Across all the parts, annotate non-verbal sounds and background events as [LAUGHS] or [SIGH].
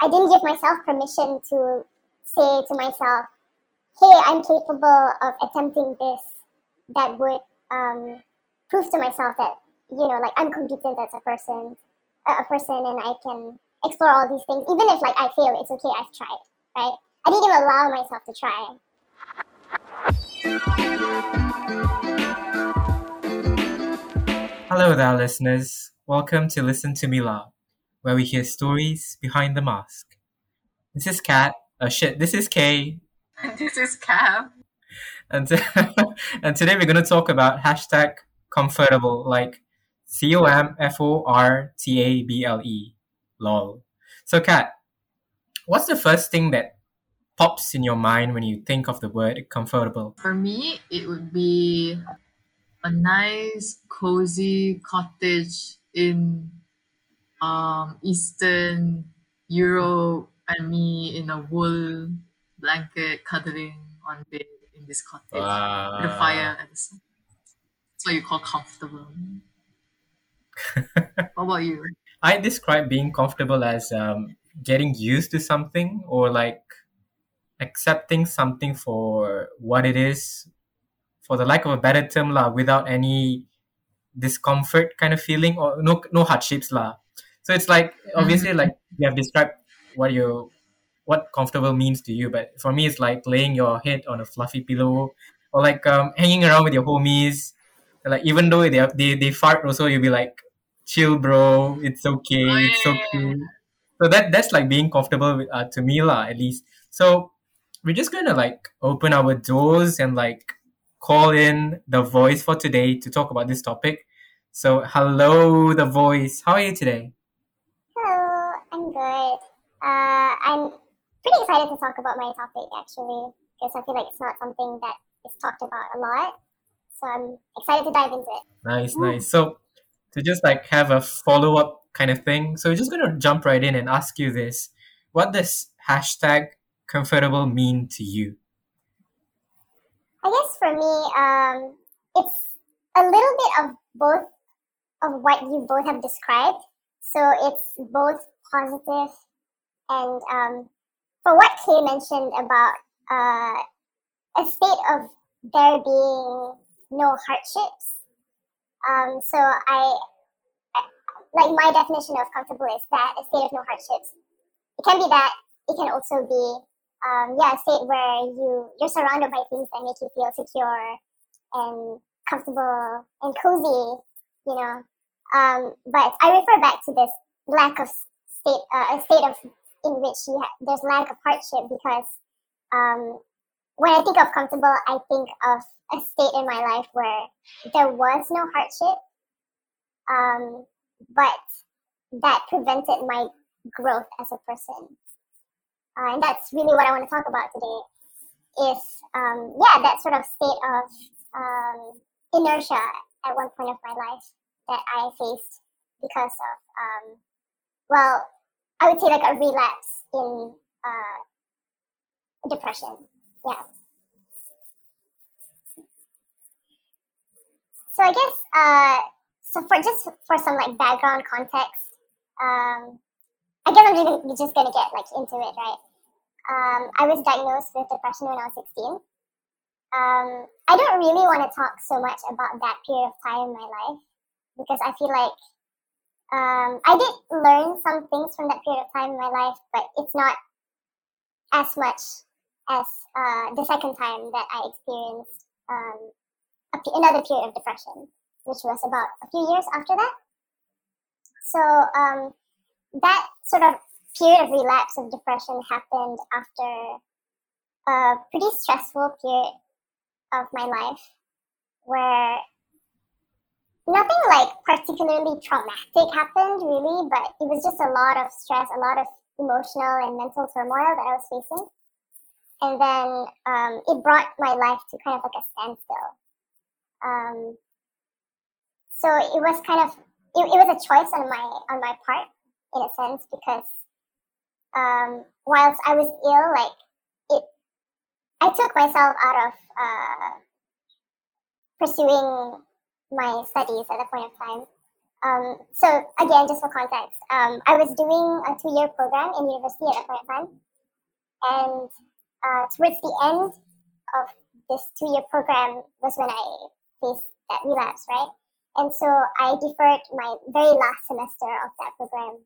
I didn't give myself permission to say to myself, "Hey, I'm capable of attempting this." That would um, prove to myself that you know, like I'm competent as a person, a person, and I can explore all these things. Even if like I fail, it's okay. I've tried, right? I didn't even allow myself to try. Hello there, listeners. Welcome to Listen to Me Laugh, where we hear stories behind the mask. This is Kath. Oh shit, this is Kay. And [LAUGHS] this is Cam. And, [LAUGHS] and today we're going to talk about hashtag comfortable, like C O M F O R T A B L E. Lol. So, Kath, what's the first thing that pops in your mind when you think of the word comfortable? For me, it would be a nice, cozy cottage in um, Eastern Europe and me in a wool blanket cuddling on bed in this cottage with a fire at the side. That's what you call comfortable. [LAUGHS] what about you? I describe being comfortable as um, getting used to something or like accepting something for what it is, for the lack of a better term, lah, without any discomfort kind of feeling or no no hardships, lah. So it's like obviously like you have described what you what comfortable means to you, but for me it's like laying your head on a fluffy pillow or like um, hanging around with your homies. Like even though they they they fart also, you'll be like, chill, bro. It's okay. It's okay. So that that's like being comfortable with, uh, to me, lah, at least. So we're just gonna like open our doors and like call in the voice for today to talk about this topic. So hello, the voice. How are you today? I'm good. Uh, I'm pretty excited to talk about my topic actually, because I feel like it's not something that is talked about a lot. So I'm excited to dive into it. Nice, nice. So to just like have a follow up kind of thing. So we're just gonna jump right in and ask you this: What does hashtag comfortable mean to you? I guess for me, um, it's a little bit of both of what you both have described. So it's both positive and um, for what Kay mentioned about uh, a state of there being no hardships. Um, so I, like my definition of comfortable is that a state of no hardships. It can be that. It can also be um, yeah, a state where you you're surrounded by things that make you feel secure and comfortable and cozy, you know. Um, but I refer back to this lack of state, uh, a state of in which you ha- there's lack of hardship because um, when I think of comfortable, I think of a state in my life where there was no hardship, um, but that prevented my growth as a person. Uh, and that's really what I want to talk about today. Is um, yeah, that sort of state of um, inertia at one point of my life that I faced because of um, well, I would say like a relapse in uh, depression. Yeah. So I guess uh, so for just for some like background context, um, I guess I'm just, just gonna get like into it, right? Um, I was diagnosed with depression when I was 16. Um, I don't really want to talk so much about that period of time in my life because I feel like um, I did learn some things from that period of time in my life, but it's not as much as uh, the second time that I experienced um, another period of depression, which was about a few years after that. So um, that sort of period of relapse of depression happened after a pretty stressful period of my life where nothing like particularly traumatic happened really, but it was just a lot of stress, a lot of emotional and mental turmoil that I was facing. And then um, it brought my life to kind of like a standstill. Um, so it was kind of it, it was a choice on my on my part in a sense because um, whilst I was ill, like it, I took myself out of uh, pursuing my studies at that point of time Um, so again, just for context, um, I was doing a two-year program in university at that point of time, and uh, towards the end of this two-year program was when I faced that relapse, right? And so I deferred my very last semester of that program.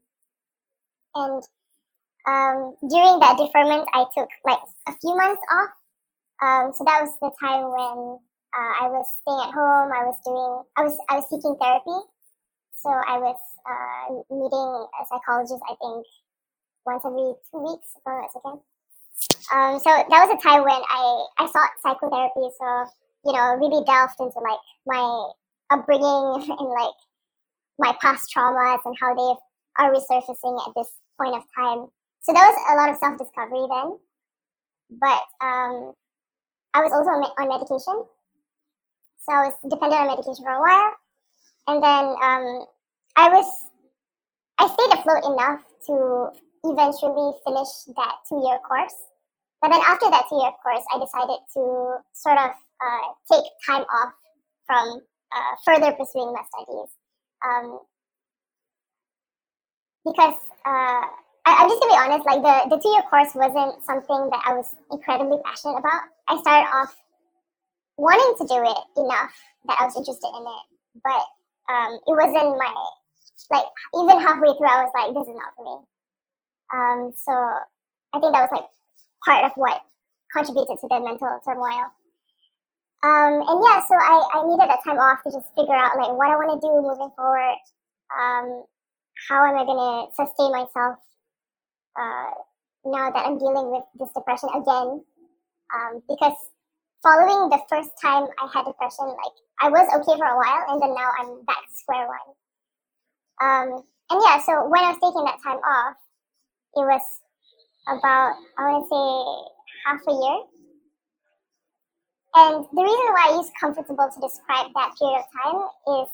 And um, during that deferment, I took like a few months off. Um, so that was the time when uh, I was staying at home. I was doing, I was, I was seeking therapy. So I was uh, meeting a psychologist. I think once every two weeks, if not mistaken. Um, so that was a time when I I sought psychotherapy. So you know, really delved into like my upbringing [LAUGHS] and like my past traumas and how they are resurfacing at this point of time. So that was a lot of self discovery then. But um, I was also on medication. So I was dependent on medication for a while. And then um, I was, I stayed afloat enough to eventually finish that two year course. But then after that two year course, I decided to sort of uh, take time off from uh, further pursuing my studies. Um, because uh, I, am just gonna be honest, like the, the two year course wasn't something that I was incredibly passionate about. I started off wanting to do it enough that I was interested in it, but um, it wasn't my like even halfway through I was like, this is not for me. Um, so I think that was like part of what contributed to the mental turmoil. Um, and yeah, so I, I needed that time off to just figure out like what I want to do moving forward. Um, how am I going to sustain myself uh, now that I'm dealing with this depression again? Um, because following the first time I had depression, like I was okay for a while, and then now I'm back to square one. Um, and yeah, so when I was taking that time off, it was about I want to say half a year. And the reason why I use comfortable to describe that period of time is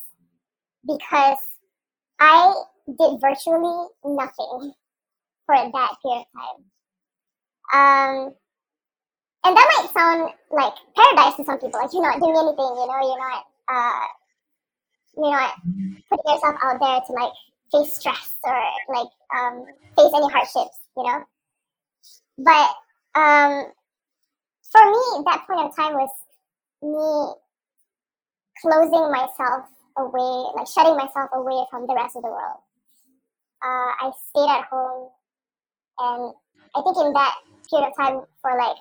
because I did virtually nothing for that period of time. Um, and that might sound like paradise to some people, like you're not doing anything, you know, you're not, uh, you're not putting yourself out there to like face stress or like um, face any hardships, you know. But um, for me, that point of time was me closing myself away, like shutting myself away from the rest of the world. Uh, I stayed at home, and I think in that period of time, for like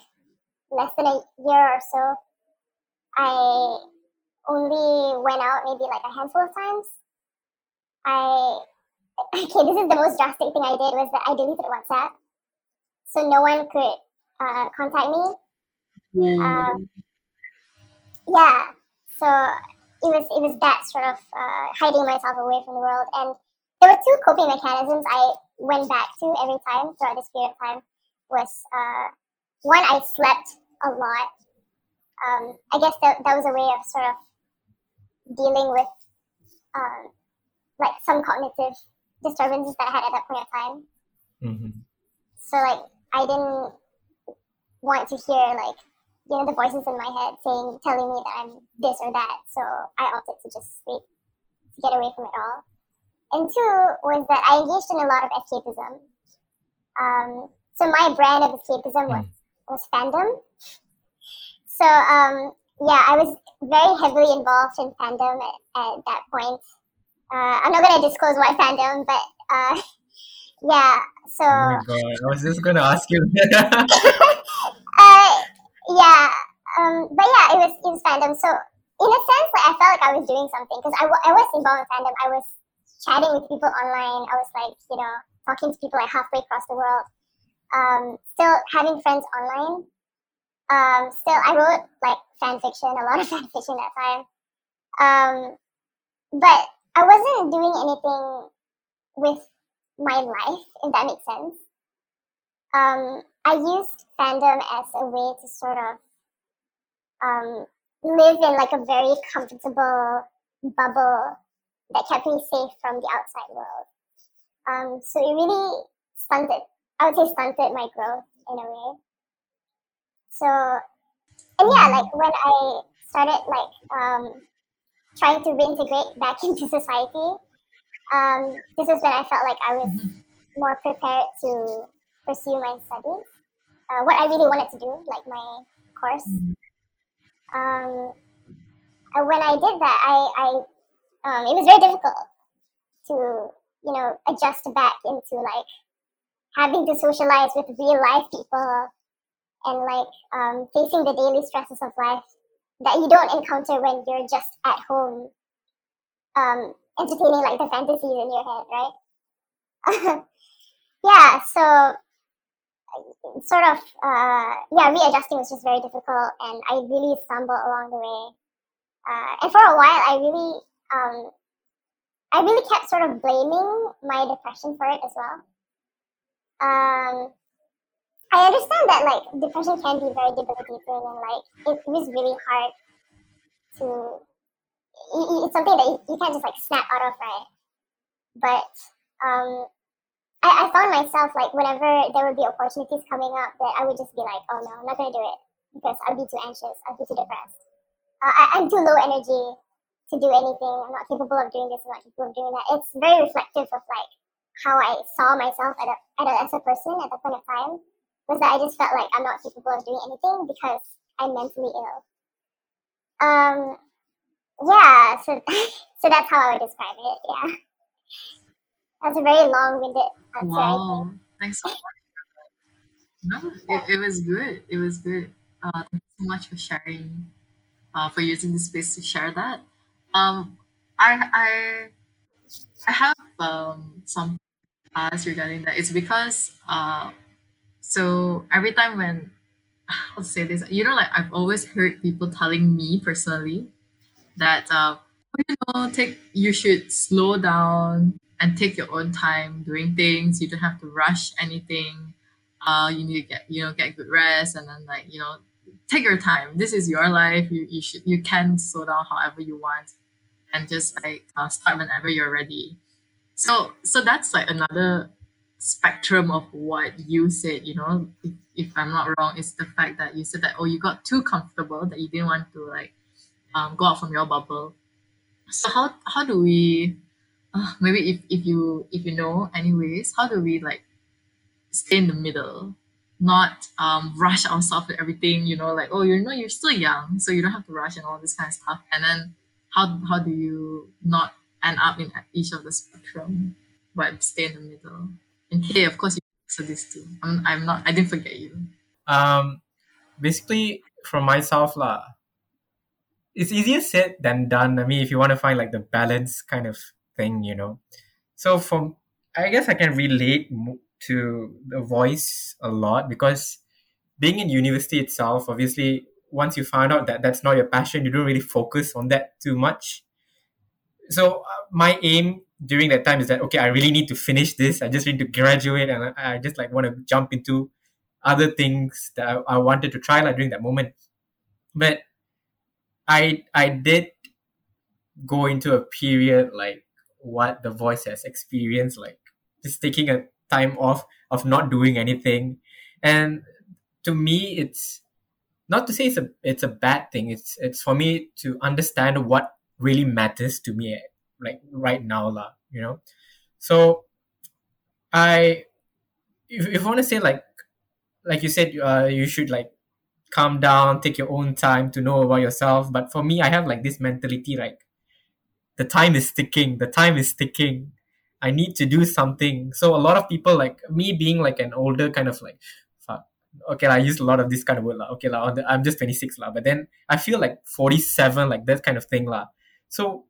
less than a year or so, I only went out maybe like a handful of times. I [LAUGHS] okay, this is the most drastic thing I did was that I deleted WhatsApp, so no one could uh, contact me. Mm. Um, yeah, so it was it was that sort of uh, hiding myself away from the world, and there were two coping mechanisms I went back to every time throughout this period of time. Was uh, one I slept a lot. Um, I guess that, that was a way of sort of dealing with um, like some cognitive disturbances that I had at that point of time. Mm-hmm. So like I didn't want to hear like you know the voices in my head saying telling me that I'm this or that. So I opted to just sleep to get away from it all. And two was that I engaged in a lot of escapism. Um, so my brand of escapism was, mm. Was fandom. So um, yeah, I was very heavily involved in fandom at, at that point. Uh, I'm not gonna disclose what fandom, but uh, [LAUGHS] yeah. So. Oh my god! I was just gonna ask you. [LAUGHS] uh, yeah, um, but yeah, it was it was fandom. So in a sense, like I felt like I was doing something because I, w- I was involved in fandom. I was chatting with people online. I was like, you know, talking to people like halfway across the world. Um, still having friends online. Um, still, I wrote like fan fiction, a lot of [LAUGHS] fan fiction that time. Um, but I wasn't doing anything with my life, if that makes sense. Um, I used fandom as a way to sort of um, live in like a very comfortable bubble that kept me safe from the outside world. Um, so it really stunted, I would say stunted my growth in a way. So, and yeah, like when I started like um, trying to reintegrate back [LAUGHS] into society, um, this is when I felt like I was more prepared to pursue my studies, uh, what I really wanted to do, like my course. Um, and when I did that, I, I um, it was very difficult to you know adjust back into like having to socialize with real life people and like um, facing the daily stresses of life that you don't encounter when you're just at home um, entertaining like the fantasies in your head, right? [LAUGHS] yeah, so sort of uh, yeah, readjusting was just very difficult, and I really stumbled along the way. Uh, and for a while, I really um, I really kept sort of blaming my depression for it as well. Um, I understand that like depression can be very debilitating and like it is really hard to it's something that you, can't just like snap out of, right? But um, I, I found myself like whenever there would be opportunities coming up, that I would just be like, oh no, I'm not gonna do it because I'll be too anxious, I'll be too depressed. Uh, I, I'm too low energy to do anything. I'm not capable of doing this. I'm not capable of doing that. It's very reflective of like how I saw myself at a, at a, as a person at that point of time. Was that I just felt like I'm not capable of doing anything because I'm mentally ill. Um, yeah, so [LAUGHS] so that's how I would describe it. Yeah, that's a very long-winded answer. Wow, thanks so much. [LAUGHS] No, it, it was good. It was good. Uh, thank you so much for sharing, uh, for using the space to share that. Um, I I I have um some ask regarding that. It's because uh, so every time when [LAUGHS] I'll say this, you know, like I've always heard people telling me personally that uh, you know, take you should slow down and take your own time doing things. You don't have to rush anything. Uh, you need to get you know get good rest and then like you know take your time. This is your life. You you should you can slow down however you want and just like uh, start whenever you're ready. So so that's like another spectrum of what you said. You know, if, if I'm not wrong, it's the fact that you said that oh you got too comfortable that you didn't want to like um, go out from your bubble. So how how do we uh, maybe if, if you if you know anyways how do we like stay in the middle not um, rush ourselves with everything you know like oh you know you're still young so you don't have to rush and all this kind of stuff and then how how do you not end up in each of the spectrum but stay in the middle and hey of course you answer this too I'm, I'm not I didn't forget you Um, basically, from myself, lah, it's easier said than done. I mean, if you want to find like the balance kind of thing, you know. So from, I guess I can relate to the voice a lot because being in university itself, obviously, once you find out that that's not your passion, you don't really focus on that too much. So uh, my aim during that time is that okay, I really need to finish this. I just need to graduate, and I, I just like want to jump into other things that I, I wanted to try like during that moment. But I I did go into a period like what the voice has experienced, like just taking a time off of not doing anything. And to me it's not to say it's a it's a bad thing. It's it's for me to understand what really matters to me like right now, lah, you know. So I if, if you want to say like like you said uh, you should like calm down take your own time to know about yourself but for me i have like this mentality like the time is ticking the time is ticking i need to do something so a lot of people like me being like an older kind of like fuck okay i use a lot of this kind of word okay i'm just 26 lah. but then i feel like 47 like that kind of thing lah. So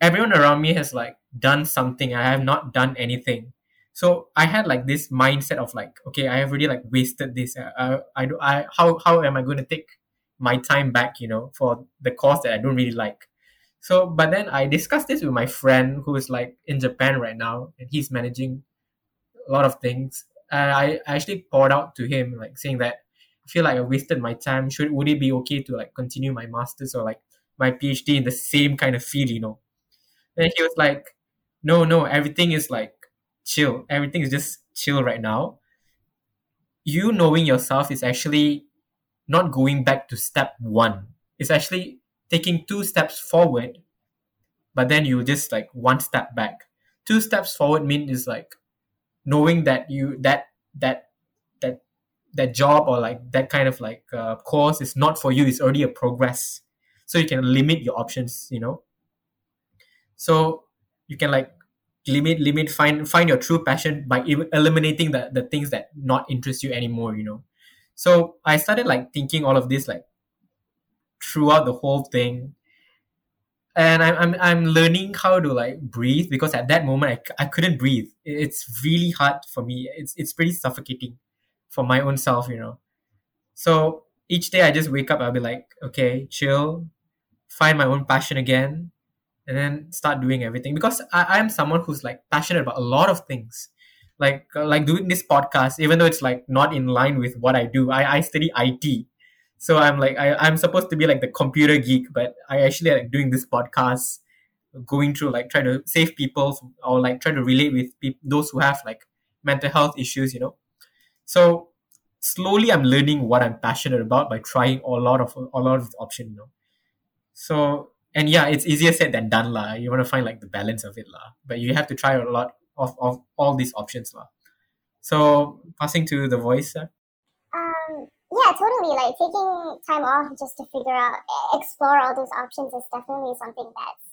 everyone around me has like done something. I have not done anything. So i had like this mindset of like okay i have already like wasted this. I do i how how am i going to take my time back you know for the course that i don't really like? So but then i discussed this with my friend who is like in japan right now and he's managing a lot of things. Uh, i I actually poured out to him like saying that i feel like i wasted my time. Should would it be okay to like continue my masters or like my phd in the same kind of field you know. And he was like no no everything is like chill. Everything is just chill right now. You knowing yourself is actually not going back to step one. It's actually taking two steps forward but then you just like one step back. Two steps forward mean is like knowing that you that that that that job or like that kind of like uh, course is not for you. It's already a progress so you can limit your options you know. So you can like limit limit find find your true passion by eliminating the the things that not interest you anymore you know. So i started like thinking all of this like throughout the whole thing. And I'm, I'm i'm learning how to like breathe because at that moment I, I couldn't breathe. It's really hard for me. It's it's pretty suffocating for my own self you know. So each day i just wake up i'll be like okay chill find my own passion again and then start doing everything. Because I, I'm someone who's like passionate about a lot of things. Like uh, like doing this podcast even though it's like not in line with what I do I, I study IT so I'm like I, I'm supposed to be like the computer geek but I actually like doing this podcast going through like trying to save people or like trying to relate with people those who have like mental health issues you know? So slowly I'm learning what I'm passionate about by trying a lot of a lot of options you know so and yeah, it's easier said than done lah. You want to find like the balance of it lah. But you have to try a lot of, of all these options lah. So passing to the voice. Um, yeah, totally. Like taking time off just to figure out, explore all those options is definitely something that's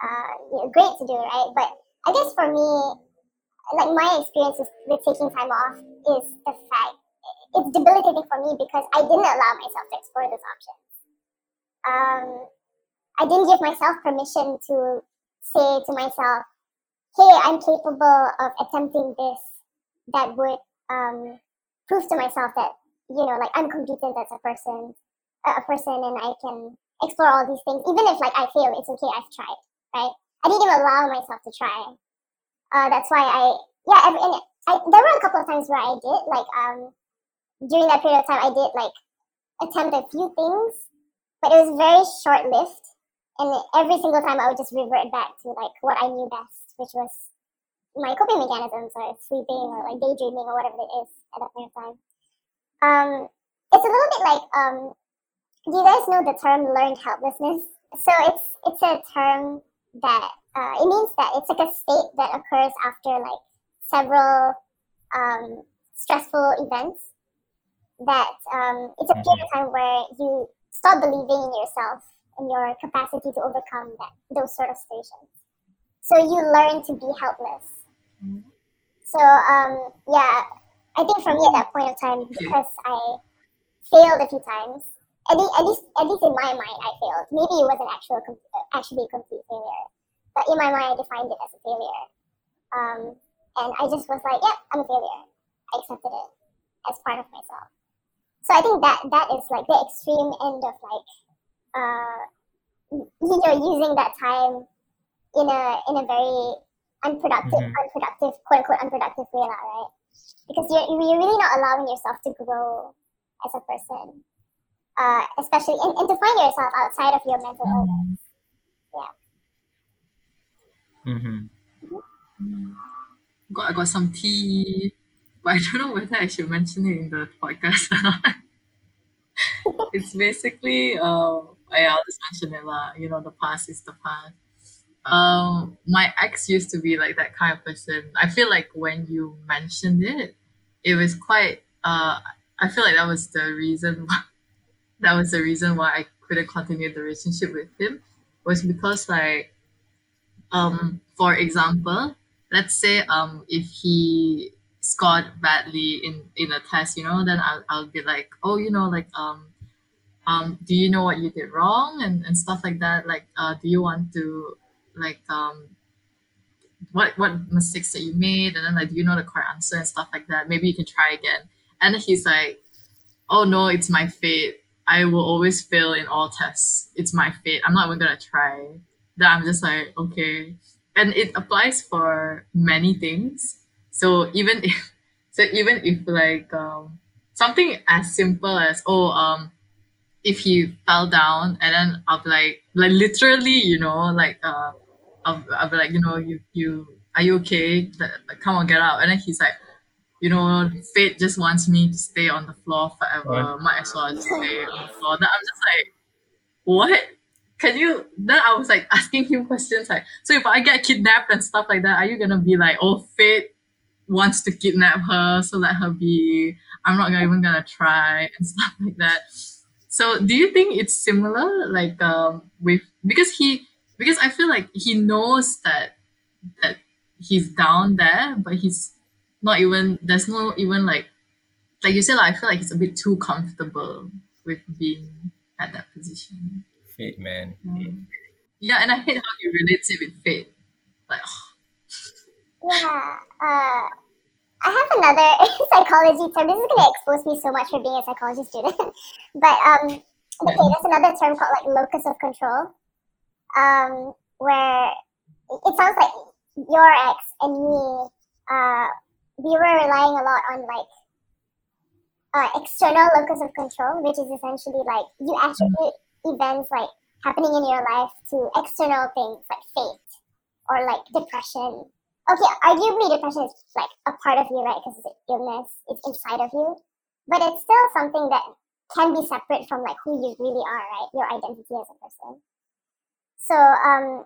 uh, you know, great to do, right? But I guess for me, like my experience with, with taking time off is the fact it's debilitating for me because I didn't allow myself to explore those options. Um, I didn't give myself permission to say to myself, "Hey, I'm capable of attempting this." That would um, prove to myself that you know, like I'm competent as a person, a person, and I can explore all these things. Even if like I fail, it's okay. I've tried, right? I didn't even allow myself to try. Uh, that's why I, yeah, and, I, there were a couple of times where I did like um during that period of time, I did like attempt a few things, but it was very short lived. And every single time, I would just revert back to like what I knew best, which was my coping mechanisms, or sleeping, or like daydreaming, or whatever it is at that point of time. Um, it's a little bit like um, do you guys know the term learned helplessness? So it's it's a term that uh, it means that it's like a state that occurs after like several um, stressful events. That um, it's a period of time where you stop believing in yourself and your capacity to overcome that those sort of situations. So you learn to be helpless. So um, yeah, I think for me at that point of time, because I failed a few times, at least, at least, at least in my mind, I failed. Maybe it was an actual, actually a complete failure, but in my mind, I defined it as a failure. Um, and I just was like, yeah, I'm a failure. I accepted it as part of myself. So I think that that is like the extreme end of like, uh, you know, using that time in a in a very unproductive, Mhm. unproductive, quote unquote, unproductive way, lah, right? Because you're you're really not allowing yourself to grow as a person, uh, especially and, and to find yourself outside of your mental illness. mm-hmm. Got I got some tea, but I don't know whether I should mention it in the podcast or not. [LAUGHS] it's basically uh yeah, I'll just mention it lah. You know, the past is the past. Um, my ex used to be like that kind of person. I feel like when you mentioned it, it was quite. Uh, I feel like that was the reason. Why, [LAUGHS] that was the reason why I couldn't continue the relationship with him, was because like, um, for example, let's say um if he scored badly in in a test, you know, then I'll I'll be like, oh, you know, like um um, do you know what you did wrong and, and stuff like that? Like, uh, do you want to like um, what what mistakes that you made, and then like, do you know the correct answer and stuff like that? Maybe you can try again. And he's like, oh no, it's my fate. I will always fail in all tests. It's my fate. I'm not even gonna try. Then I'm just like, okay. And it applies for many things. So even if [LAUGHS] so even if like um something as simple as oh um if he fell down and then I'll be like like literally, you know, like uh I'll, I'll be like, you know, you you are you okay? Like, come on, get out. And then he's like, you know, fate just wants me to stay on the floor forever. Might as well just stay on the floor. Then I'm just like, what can you then I was like asking him questions like so if I get kidnapped and stuff like that, are you gonna be like, oh fate wants to kidnap her, so let her be. I'm not even gonna try [LAUGHS] and stuff like that. So do you think it's similar like um with because he because I feel like he knows that that he's down there, but he's not even there's no even like like you said, like, I feel like he's a bit too comfortable with being at that position. Fate, man. Um, yeah, and I hate how he relates it with fate. Like, Yeah. Uh, I have another [LAUGHS] psychology term. This is going to expose me so much for being a psychology student. [LAUGHS] but um, okay, there's another term called like locus of control, um, where it sounds like your ex and me, uh, we were relying a lot on like uh, external locus of control, which is essentially like you attribute events like happening in your life to external things like fate or like depression okay, arguably depression is like a part of you, right? Because it's an illness, it's inside of you. But it's still something that can be separate from like who you really are, right? Your identity as a person. So um,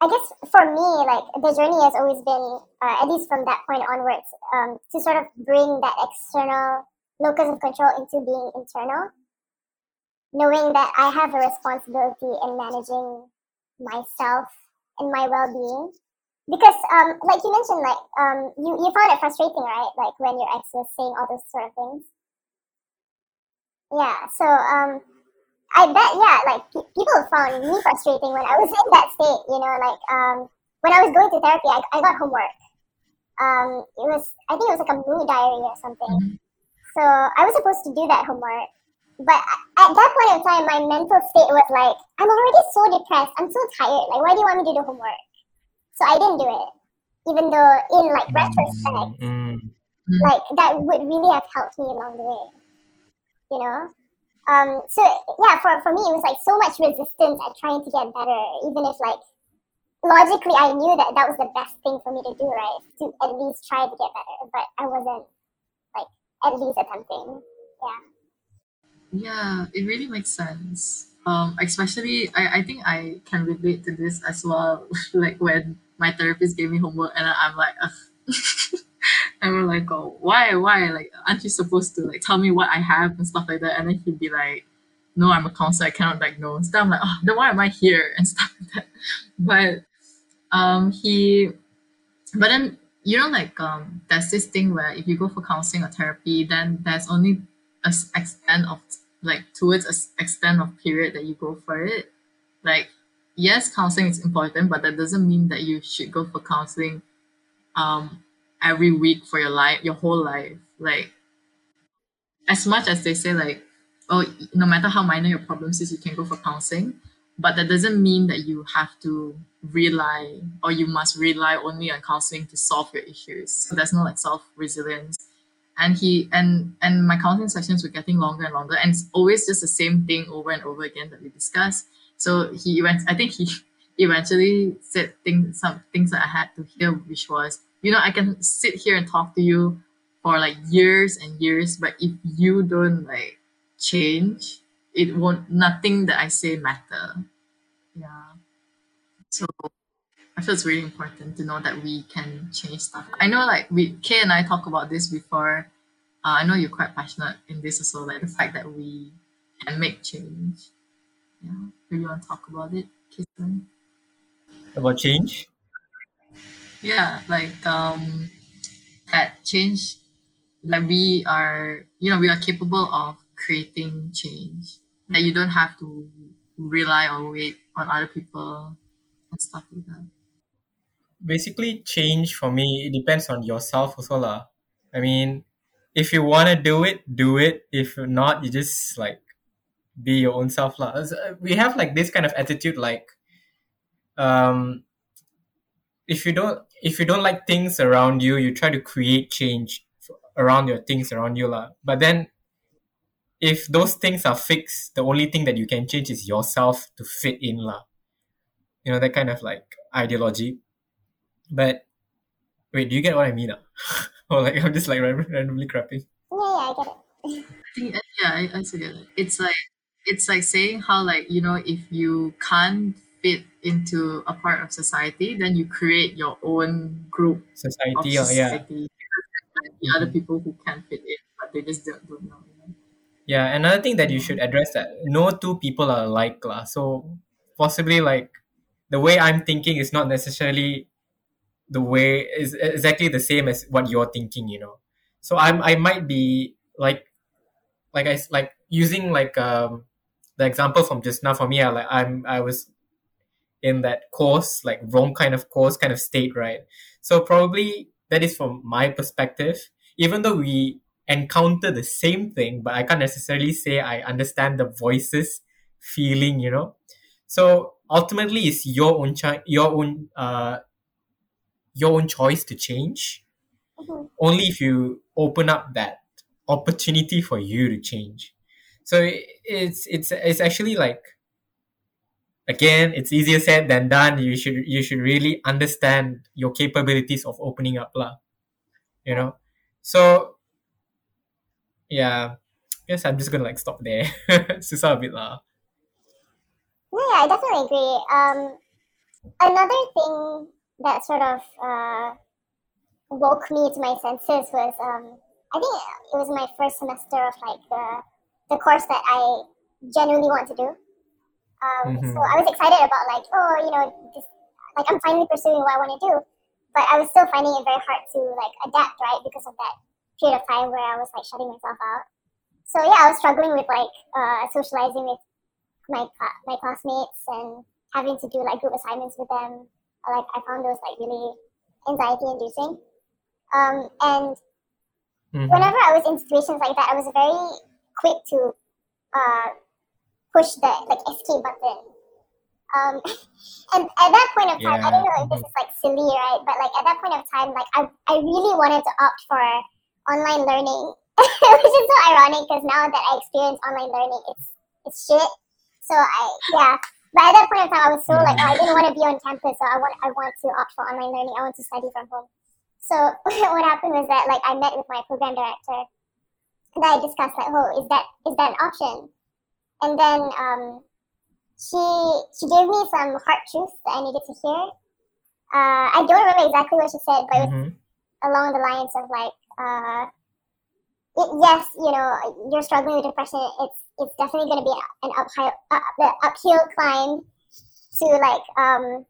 I guess for me, like the journey has always been, uh, at least from that point onwards, um, to sort of bring that external locus of control into being internal, knowing that I have a responsibility in managing myself and my well-being because um like you mentioned like um you you found it frustrating right? Like when your ex was saying all those sort of things. Yeah so um i bet yeah like pe- people found me frustrating when i was [LAUGHS] in that state you know? Like um when i was going to therapy i, I got homework. Um it was i think it was like a mood diary or something. So i was supposed to do that homework but at that point in time my mental state was like i'm already so depressed. I'm so tired. Like why do you want me to do homework so I didn't do it, even though in like retrospect, Mm, like that would really have helped me along the way. You know. Um, so yeah, for, for me it was like so much resistance at trying to get better, even if like logically I knew that that was the best thing for me to do, right? To at least try to get better, but I wasn't like at least attempting. Yeah. Yeah, it really makes sense. Um, especially I, I think I can relate to this as well. [LAUGHS] like when my therapist gave me homework and I'm like, Ugh. [LAUGHS] and we're like, oh, why, why? Like, aren't you supposed to like tell me what I have and stuff like that? And then he'd be like, no, I'm a counselor, I cannot diagnose. Then I'm like, oh, then why am I here [LAUGHS] and stuff like that. But um, he, but then you know, like um, there's this thing where if you go for counseling or therapy, then there's only a extent of like towards a extent of period that you go for it. Like yes, counseling is important, but that doesn't mean that you should go for counseling um every week for your life, your whole life. Like as much as they say like, oh, no matter how minor your problems is, you can go for counseling, but that doesn't mean that you have to rely or you must rely only on counseling to solve your issues. So there's no like self resilience. And he and and my counseling sessions were getting longer and longer, and it's always just the same thing over and over again that we discuss. So he went. I think he [LAUGHS] eventually said things, some things that I had to hear, which was, you know, I can sit here and talk to you for like years and years, but if you don't like change, it won't. Nothing that I say matter. Yeah. So I feel it's really important to know that we can change stuff. I know like we Kay and I talk about this before. Uh, I know you're quite passionate in this as well, like the fact that we can make change. Yeah. Do you want to talk about it, Kirsten? about change. Yeah, like um that change like we are you know, we are capable of creating change. That you don't have to rely or wait on other people and stuff like that. Basically, change for me it depends on yourself also lah. I mean, if you wanna do it, do it. If not, you just like be your own self lah. Uh, We have like this kind of attitude like, um, if you don't if you don't like things around you, you try to create change around your things around you lah. But then if those things are fixed, the only thing that you can change is yourself to fit in lah. You know that kind of like ideology. But wait, do you get what I mean? ah? [LAUGHS] or like I'm just like randomly crapping. Yeah, yeah, I get it. I think yeah, I, I also get it. It's like it's like saying how like you know if you can't fit into a part of society, then you create your own group of Society, or yeah. Like the other people who can fit in, but they just don't, don't know. you know? Yeah, another thing that you should address that no two people are alike lah. So possibly like the way I'm thinking is not necessarily the way is exactly the same as what you're thinking, you know. So I'm I might be like like I like using like um the example from just now for me, I like I'm I was in that course, like wrong kind of course kind of state, right? So probably that is from my perspective. Even though we encounter the same thing, but I can't necessarily say I understand the voices feeling, you know. So ultimately, it's your own chi- your own uh your own choice to change. Mhm. Only if you open up that opportunity for you to change. So it's it's it's actually like again, it's easier said than done. You should you should really understand your capabilities of opening up, lah. You know. So yeah, guess I'm just gonna like stop there. [LAUGHS] Susah a bit lah. Yeah, I definitely agree. Um, another thing that sort of uh, woke me to my senses was um, I think it was my first semester of like the the course that I genuinely want to do. Um, So Mhm. I was excited about like oh you know this like I'm finally pursuing what I want to do, but I was still finding it very hard to like adapt right because of that period of time where I was like shutting myself out. So yeah, I was struggling with like uh, socializing with my my classmates and having to do like group assignments with them. Like I found those like really anxiety inducing. Um, and Mhm. whenever I was in situations like that, I was very quick to uh, push the like escape button. Um, [LAUGHS] and at that point of time, I don't know if this is like silly, right? But like at that point of time, like I, I really wanted to opt for online learning, [LAUGHS] which is so ironic because now that I experience online learning, it's it's shit. So I yeah. But at that point of time, I was so like oh, I didn't want to be on campus, so I want I want to opt for online learning. I want to study from home. So [LAUGHS] what happened was that like I met with my program director, and I discussed like, oh, is that is that an option? And then um, she she gave me some hard truths that I needed to hear. Uh, I don't remember exactly what she said, but it was Mhm. along the lines of like, uh, it, yes, you know, you're struggling with depression. It's it's definitely going to be an uphill uh, the uphill climb to like um,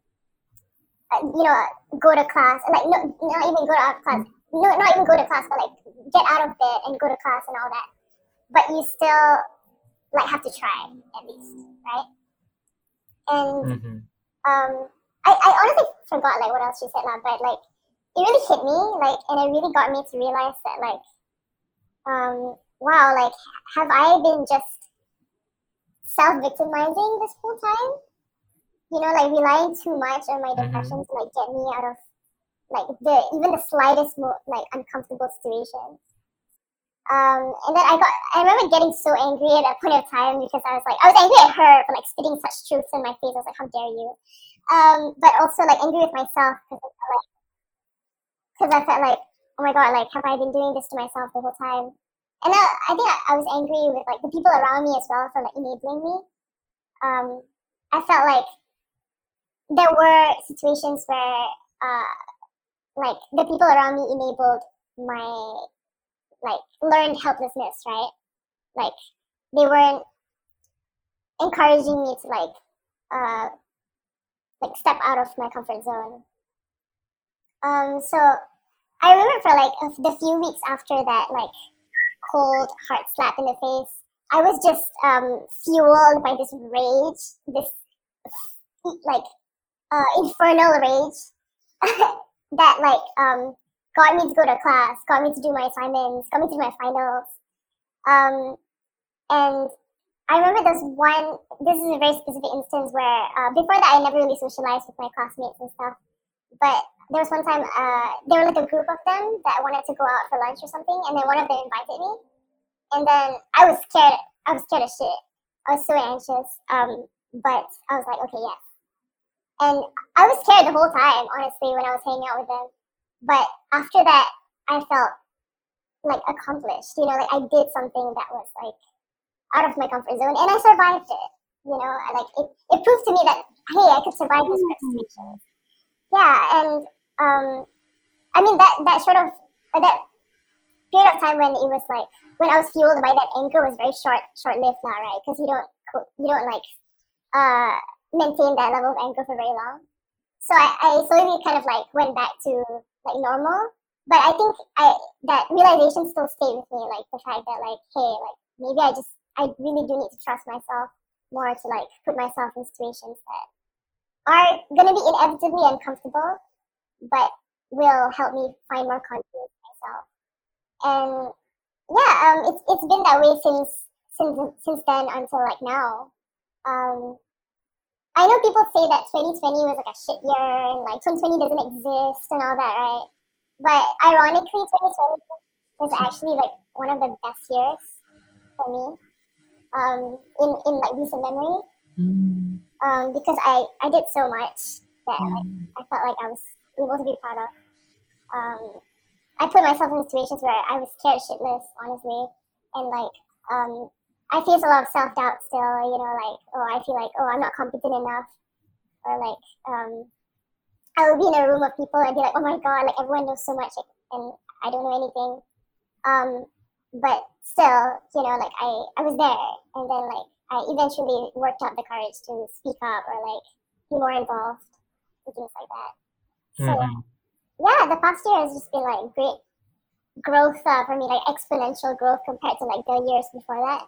uh, you know, go to class. Like no, not even go to class. No, not even go to class, but like get out of bed and go to class and all that. But you still like have to try at least, right? And Mhm. um, I, I honestly forgot like what else she said now, but like it really hit me, like, and it really got me to realize that like, um, wow, like, have I been just self-victimizing this whole time? You know, like relying too much on my Mhm. depression to like get me out of like the even the slightest mo- like uncomfortable situation. Um, and then I got, I remember getting so angry at that point of time because I was like, I was angry at her for like spitting such truths in my face. I was like, how dare you? Um, but also like angry with myself because I felt like, because I felt like, oh my god, like have I been doing this to myself the whole time? And I, I think I, I was angry with like the people around me as well for like enabling me. Um, I felt like there were situations where, uh, like the people around me enabled my like learned helplessness, right? Like they weren't encouraging me to like uh like step out of my comfort zone. Um so I remember for like the few weeks after that like cold hard slap in the face, I was just um fueled by this rage, this like uh infernal rage [LAUGHS] that like um got me to go to class, got me to do my assignments, got me to do my finals. Um, and I remember this one, this is a very specific instance where uh, before that I never really socialized with my classmates and stuff. But there was one time, uh, there were like a group of them that wanted to go out for lunch or something, and then one of them invited me. And then I was scared, I was scared of shit. I was so anxious. Um, but I was like, okay, yes. And I was scared the whole time, honestly, when I was hanging out with them but after that i felt like accomplished you know like i did something that was like out of my comfort zone, and I survived it. You know, like it, it proved to me that hey, I could survive this situation. Yeah, and um, I mean that that sort of uh, that period of time when it was like when I was fueled by that anger was very short short lived now, right? Because you don't you don't like uh maintain that level of anger for very long. So I, I slowly kind of like went back to like normal. But I think I that realization still stayed with me, like the fact that like, hey, like maybe I just I really do need to trust myself more to like put myself in situations that are gonna be inevitably uncomfortable, but will help me find more confidence in myself. And yeah, um, it's it's been that way since since since then until like now. Um, I know people say that 2020 was like a shit year and like 2020 doesn't exist and all that, right? But ironically, 2020 was actually like one of the best years for me um, in, in like recent memory. Mm. Um, because I, I did so much that like, I felt like I was able to be proud of. Um, I put myself in situations where I was scared shitless, honestly, and like um, I face a lot of self doubt still, you know, like, oh, I feel like, oh, I'm not competent enough. Or like, um, I would be in a room of people and be like, oh my God, like everyone knows so much and I don't know anything. Um, but still, you know, like I, I was there and then like I eventually worked up the courage to speak up or like be more involved and things like that. So Mhm. yeah, the past year has just been like great growth uh, for me, like exponential growth compared to like the years before that.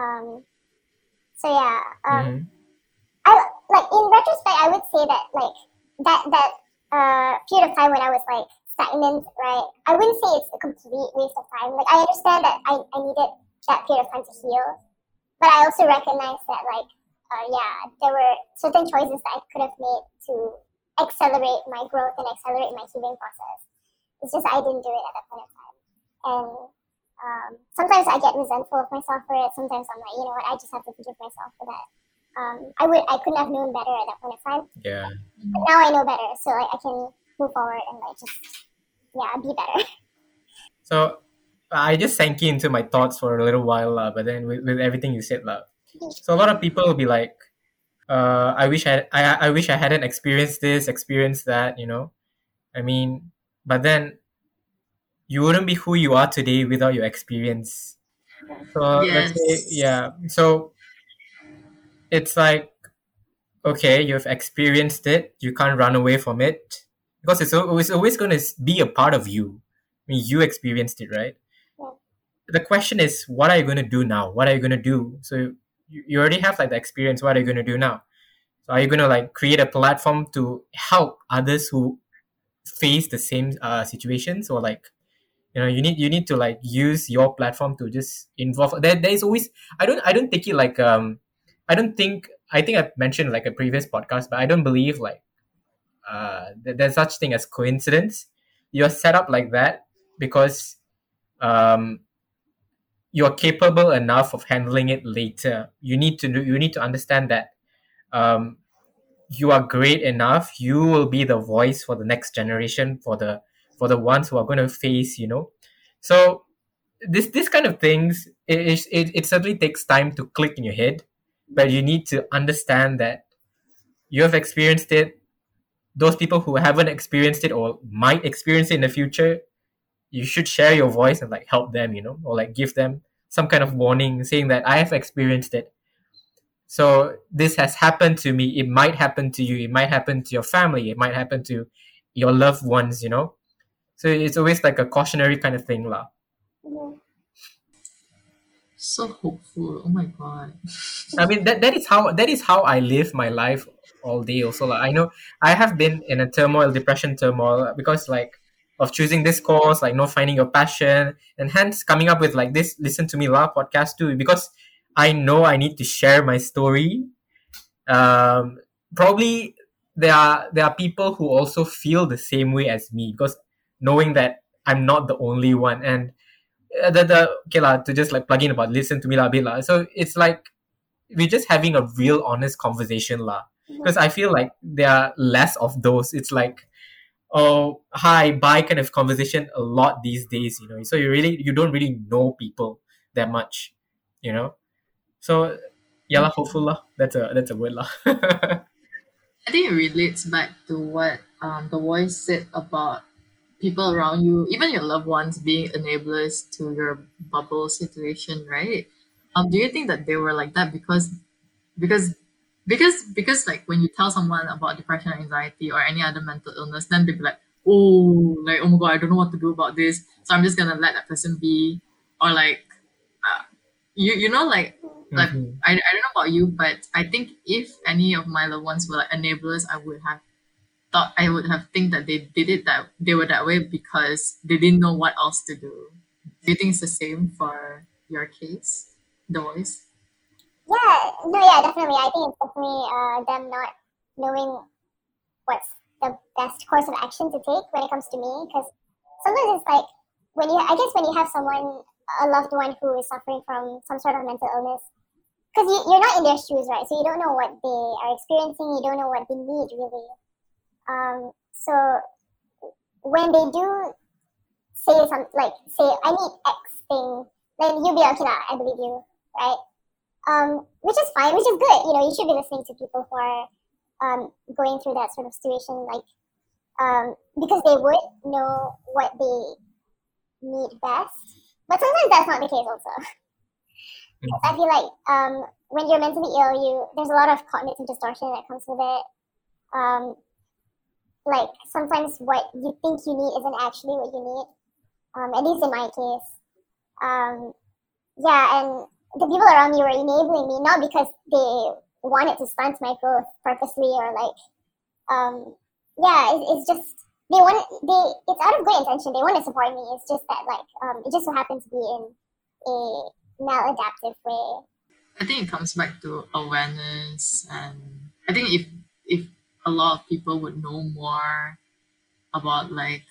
Um, so yeah, um, Mhm. I like in retrospect, I would say that like that that uh, period of time when I was like stagnant, right? I wouldn't say it's a complete waste of time. Like I understand that I, I needed that period of time to heal, but I also recognize that like uh, yeah, there were certain choices that I could have made to accelerate my growth and accelerate my healing process. It's just I didn't do it at that point of time, and um, sometimes I get resentful of myself for it. Sometimes I'm like, you know what, I just have to forgive myself for that. Um, I would, I couldn't have known better at that point of time. Yeah. But now I know better, so like I can move forward and like just, yeah, be better. [LAUGHS] So I just sank into my thoughts for a little while, lah. But then with, with everything you said, lah. So a lot of people will be like, uh, "I wish I, I, I wish I hadn't experienced this, experienced that." You know, I mean, but then you wouldn't be who you are today without your experience. So let's say, yeah. So it's like, okay, you've experienced it. You can't run away from it because it's always always going to be a part of you. I mean, you experienced it, right? Yeah. The question is, what are you going to do now? What are you going to do? So you, you already have like the experience. What are you going to do now? So are you going to like create a platform to help others who face the same uh, situations, or like you know you need you need to like use your platform to just involve there, there is always i don't i don't take it like um i don't think i think i've mentioned like a previous podcast but i don't believe like uh there's such thing as coincidence you're set up like that because um you're capable enough of handling it later. You need to do you need to understand that um you are great enough you will be the voice for the next generation for the for the ones who are going to face you know. So this this kind of things it, it, it, certainly takes time to click in your head but you need to understand that you have experienced it. Those people who haven't experienced it or might experience it in the future you should share your voice and like help them you know or like give them some kind of warning saying that i have experienced it so this has happened to me it might happen to you it might happen to your family it might happen to your loved ones you know so it's always like a cautionary kind of thing lah. So hopeful. Oh my god. I mean that that is how that is how I live my life all day also lah. I know I have been in a turmoil, depression turmoil because like of choosing this course, like not finding your passion, and hence coming up with like this listen to me la podcast too because I know I need to share my story. Um, probably there are there are people who also feel the same way as me because knowing that I'm not the only one and uh, the the okay lah to just like plug in about listen to me lah a bit lah. So it's like we're just having a real honest conversation lah because I feel like there are less of those. It's like oh hi bye kind of conversation a lot these days you know so you really you don't really know people that much you know So yeah lah, hopeful lah. That's a that's a word lah. [LAUGHS] I think it relates back to what um, the voice said about people around you, even your loved ones, being enablers to your bubble situation, right? Um, do you think that they were like that because because because because like when you tell someone about depression or anxiety or any other mental illness, then they'd be like, oh, like oh my god, I don't know what to do about this, so I'm just gonna let that person be, or like, uh, you you know like like Mhm. I, I don't know about you, but I think if any of my loved ones were like enablers, I would have thought I would have think that they did it that they were that way because they didn't know what else to do. Do you think it's the same for your case, the voice? Yeah, no, yeah, definitely. I think it's definitely uh, them not knowing what's the best course of action to take when it comes to me. Because sometimes it's like when you, I guess, when you have someone, a loved one who is suffering from some sort of mental illness, because you, you're not in their shoes, right? So you don't know what they are experiencing. You don't know what they need really. Um, so when they do say some like say I need X thing, then you'll be okay, lah, I believe you, right? Um, which is fine, which is good. You know, you should be listening to people who are um, going through that sort of situation, like um, because they would know what they need best. But sometimes that's not the case, also. Mhm. I feel like um, when you're mentally ill, you there's a lot of cognitive distortion that comes with it. Um, like sometimes what you think you need isn't actually what you need. Um, at least in my case. Um, yeah, and the people around me were enabling me not because they wanted to stunt my growth purposely or like um yeah it, it's just they want they it's out of good intention. They want to support me. It's just that like um it just so happens to be in a maladaptive way. I think it comes back to awareness, and I think if if a lot of people would know more about like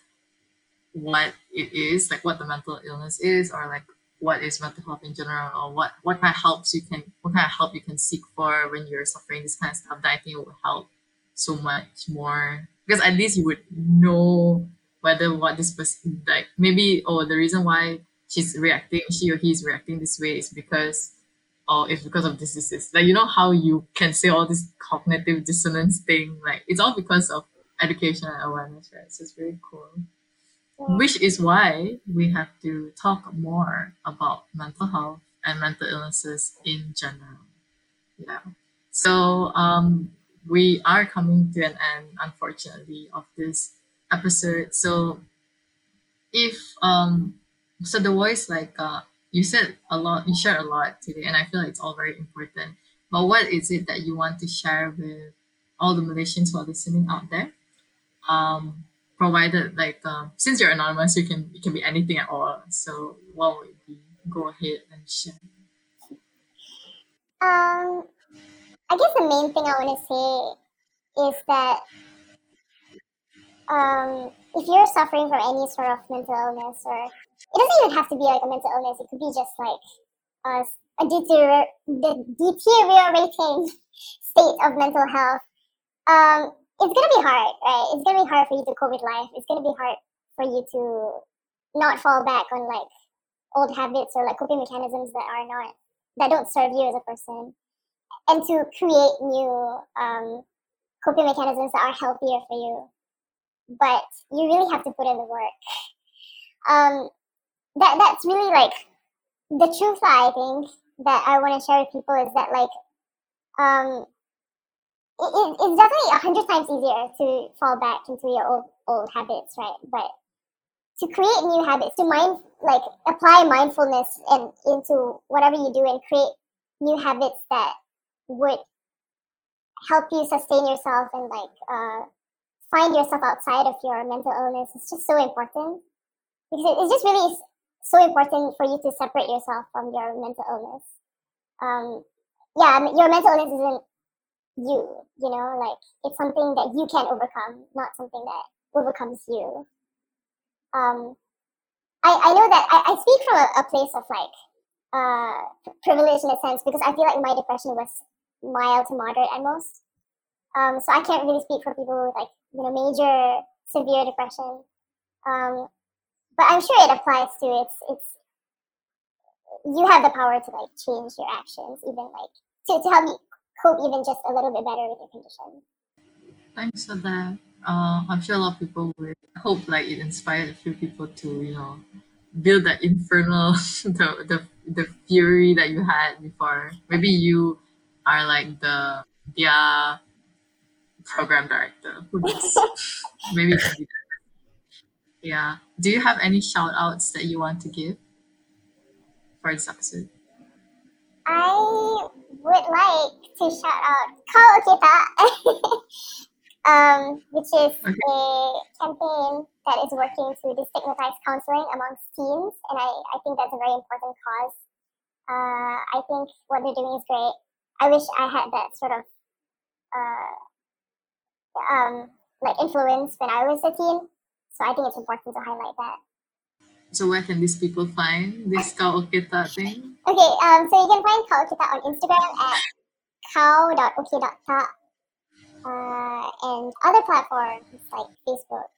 what it is, like what the mental illness is, or like what is mental health in general, or what what kind of helps you can what kind of help you can seek for when you're suffering this kind of stuff, that I think it would help so much more because at least you would know whether what this person like maybe oh the reason why she's reacting she or he's reacting this way is because or it's because of this, this, this. Like, you know how you can say all this cognitive dissonance thing? Like, it's all because of education and awareness, right? So it's very cool. Which is why we have to talk more about mental health and mental illnesses in general. Yeah. So, um, we are coming to an end, unfortunately, of this episode. So, if um, so the voice like uh, you said a lot, you shared a lot today, and I feel like it's all very important. But what is it that you want to share with all the Malaysians who are listening out there? Um, provided like um, since you're anonymous, you can it can be anything at all. So what would be? Go ahead and share. um i guess the main thing i want to say is that um if you're suffering from any sort of mental illness or it doesn't even have to be like a mental illness it could be just like a, a deterior- the deteriorating [LAUGHS] state of mental health um it's gonna be hard right? It's gonna be hard for you to cope with life. It's gonna be hard for you to not fall back on like old habits or like coping mechanisms that are not that don't serve you as a person. And to create new um, coping mechanisms that are healthier for you. But you really have to put in the work. Um, that that's really like the truth i think that i want to share with people is that like um, it, it, it's definitely a hundred times easier to fall back into your old old habits right? But to create new habits to mind like apply mindfulness and into whatever you do and create new habits that would help you sustain yourself and like uh, find yourself outside of your mental illness is just so important. Because it- it's just really so important for you to separate yourself from your mental illness. Um, yeah your mental illness isn't you you know like it's something that you can overcome not something that overcomes you um, I, I know that I, I speak from a, a place of like uh, privilege in a sense because I feel like my depression was mild to moderate at most. Um, so I can't really speak for people with like you know major severe depression. Um, but I'm sure it applies to it's it's you have the power to like change your actions, even like to, to help cope even just a little bit better with your condition. Thanks for that. Uh, I'm sure a lot of people would hope like it inspired a few people to, you know, build that infernal [LAUGHS] the, the the fury that you had before. Maybe you are like the their program director. Who knows? [LAUGHS] Maybe you can do that. Yeah. Do you have any shout outs that you want to give for this episode? I would like to shout out Kau Kita, [LAUGHS] um, which is a campaign that is working to destigmatize counseling amongst teens, and I, I think that's a very important cause. Uh, I think what they're doing is great. I wish I had that sort of uh, um, like influence when I was a teen, so I think it's important to highlight that. So where can these people find this Kau Kita thing? Okay, um, so you can find Kau Kita on Instagram at cow.ok.ta uh, and other platforms like Facebook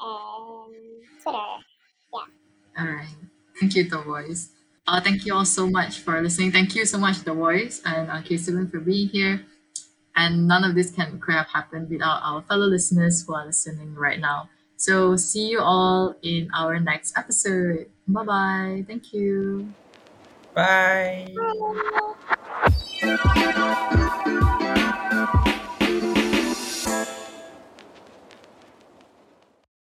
and Twitter. Yeah. All right. Thank you, The Voice. Uh, thank you all so much for listening. Thank you so much, The Voice and uh, K7 for being here. And none of this can could have happened without our fellow listeners who are listening right now. So see you all in our next episode. Bye bye. Thank you. Bye. Bye.